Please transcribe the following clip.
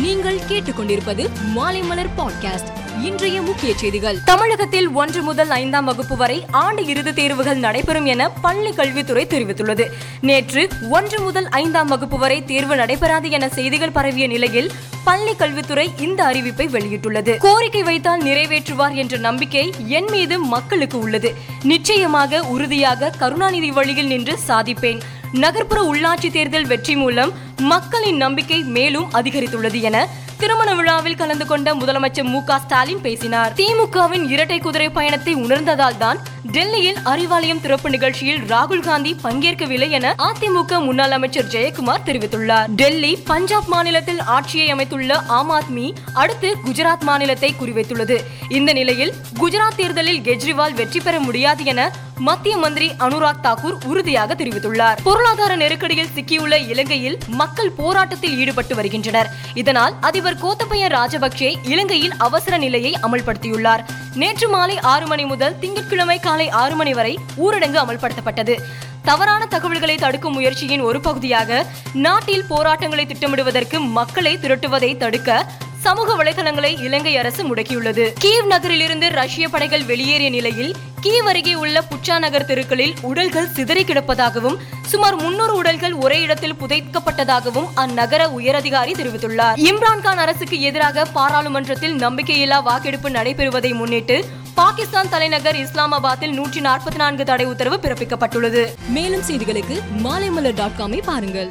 நீங்கள் கேட்டுக்கொண்டிருப்பது மாலைமலர் பாட்காஸ்ட் இன்றைய முக்கிய செய்திகள். தமிழகத்தில் ஒன்று முதல் ஐந்தாம் வகுப்பு வரை ஆண்டு இறுதி தேர்வுகள் நடைபெறும் என பள்ளி கல்வித்துறை தெரிவித்துள்ளது. நேற்று ஒன்று முதல் ஐந்தாம் வகுப்பு வரை தேர்வு நடைபெறாது என செய்திகள் பரவிய நிலையில் பள்ளி கல்வித்துறை இந்த அறிவிப்பை வெளியிட்டுள்ளது. கோரிக்கை வைத்தால் நிறைவேற்றுவார் என்ற நம்பிக்கை என் மீது மக்களுக்கு உள்ளது. நிச்சயமாக உறுதியாக கருணாநிதி வழியில் நின்று சாதிப்பேன். நகர்ப்புற உள்ளாட்சி தேர்தல் வெற்றி மூலம் மக்களின் நம்பிக்கை மேலும் அதிகரித்துள்ளது என திருமண விழாவில் கலந்து கொண்ட முதலமைச்சர் மு ஸ்டாலின் பேசினார். திமுகவின் இரட்டை குதிரை பயணத்தை உணர்ந்ததால் தான் டெல்லியில் அறிவாலயம் திறப்பு நிகழ்ச்சியில் ராகுல் காந்தி பங்கேற்கவில்லை என அதிமுக முன்னாள் அமைச்சர் ஜெயக்குமார் தெரிவித்துள்ளார். டெல்லி பஞ்சாப் மாநிலத்தில் ஆட்சியை அமைத்துள்ள ஆம் ஆத்மி அடுத்து குஜராத் மாநிலத்தை குறிவைத்துள்ளது. இந்த நிலையில் குஜராத் தேர்தலில் கெஜ்ரிவால் வெற்றி பெற முடியாது என மத்திய மந்திரி அனுராக் தாக்கூர் உறுதியாக தெரிவித்துள்ளார். பொருளாதார நெருக்கடியில் சிக்கியுள்ள இலங்கையில் மக்கள் போராட்டத்தில் ஈடுபட்டு வருகின்றனர். இதனால் அதிபர் அதிபர் கோத்தபய ராஜபக்சே இலங்கையில் அவசர நிலையை அமல்படுத்தியுள்ளார். நேற்று மாலை ஆறு மணி முதல் திங்கட்கிழமை காலை ஆறு மணி வரை ஊரடங்கு அமல்படுத்தப்பட்டது. தவறான தகவல்களை தடுக்கும் முயற்சியின் ஒரு பகுதியாக நாட்டில் போராட்டங்களை திட்டமிடுவதற்கு மக்களை திரட்டுவதை தடுக்க சமூக வலைதளங்களை இலங்கை அரசு முடக்கியுள்ளது. கீவ் நகரிலிருந்து ரஷ்ய படைகள் வெளியேறிய நிலையில் கீவ் அருகே உள்ள புச்சா நகர் தெருக்களில் உடல்கள் சிதறி கிடப்பதாகவும் சுமார் முன்னூறு உடல்கள் ஒரே இடத்தில் புதைக்கப்பட்டதாகவும் அந்நகர உயரதிகாரி தெரிவித்துள்ளார். இம்ரான்கான் அரசுக்கு எதிராக பாராளுமன்றத்தில் நம்பிக்கையில்லா வாக்கெடுப்பு நடைபெறுவதை முன்னிட்டு பாகிஸ்தான் தலைநகர் இஸ்லாமாபாத்தில் நூற்றி நாற்பத்தி நான்கு தடை உத்தரவு பிறப்பிக்கப்பட்டுள்ளது. மேலும் செய்திகளுக்கு மாலைமலர் டாட் காமை பாருங்கள்.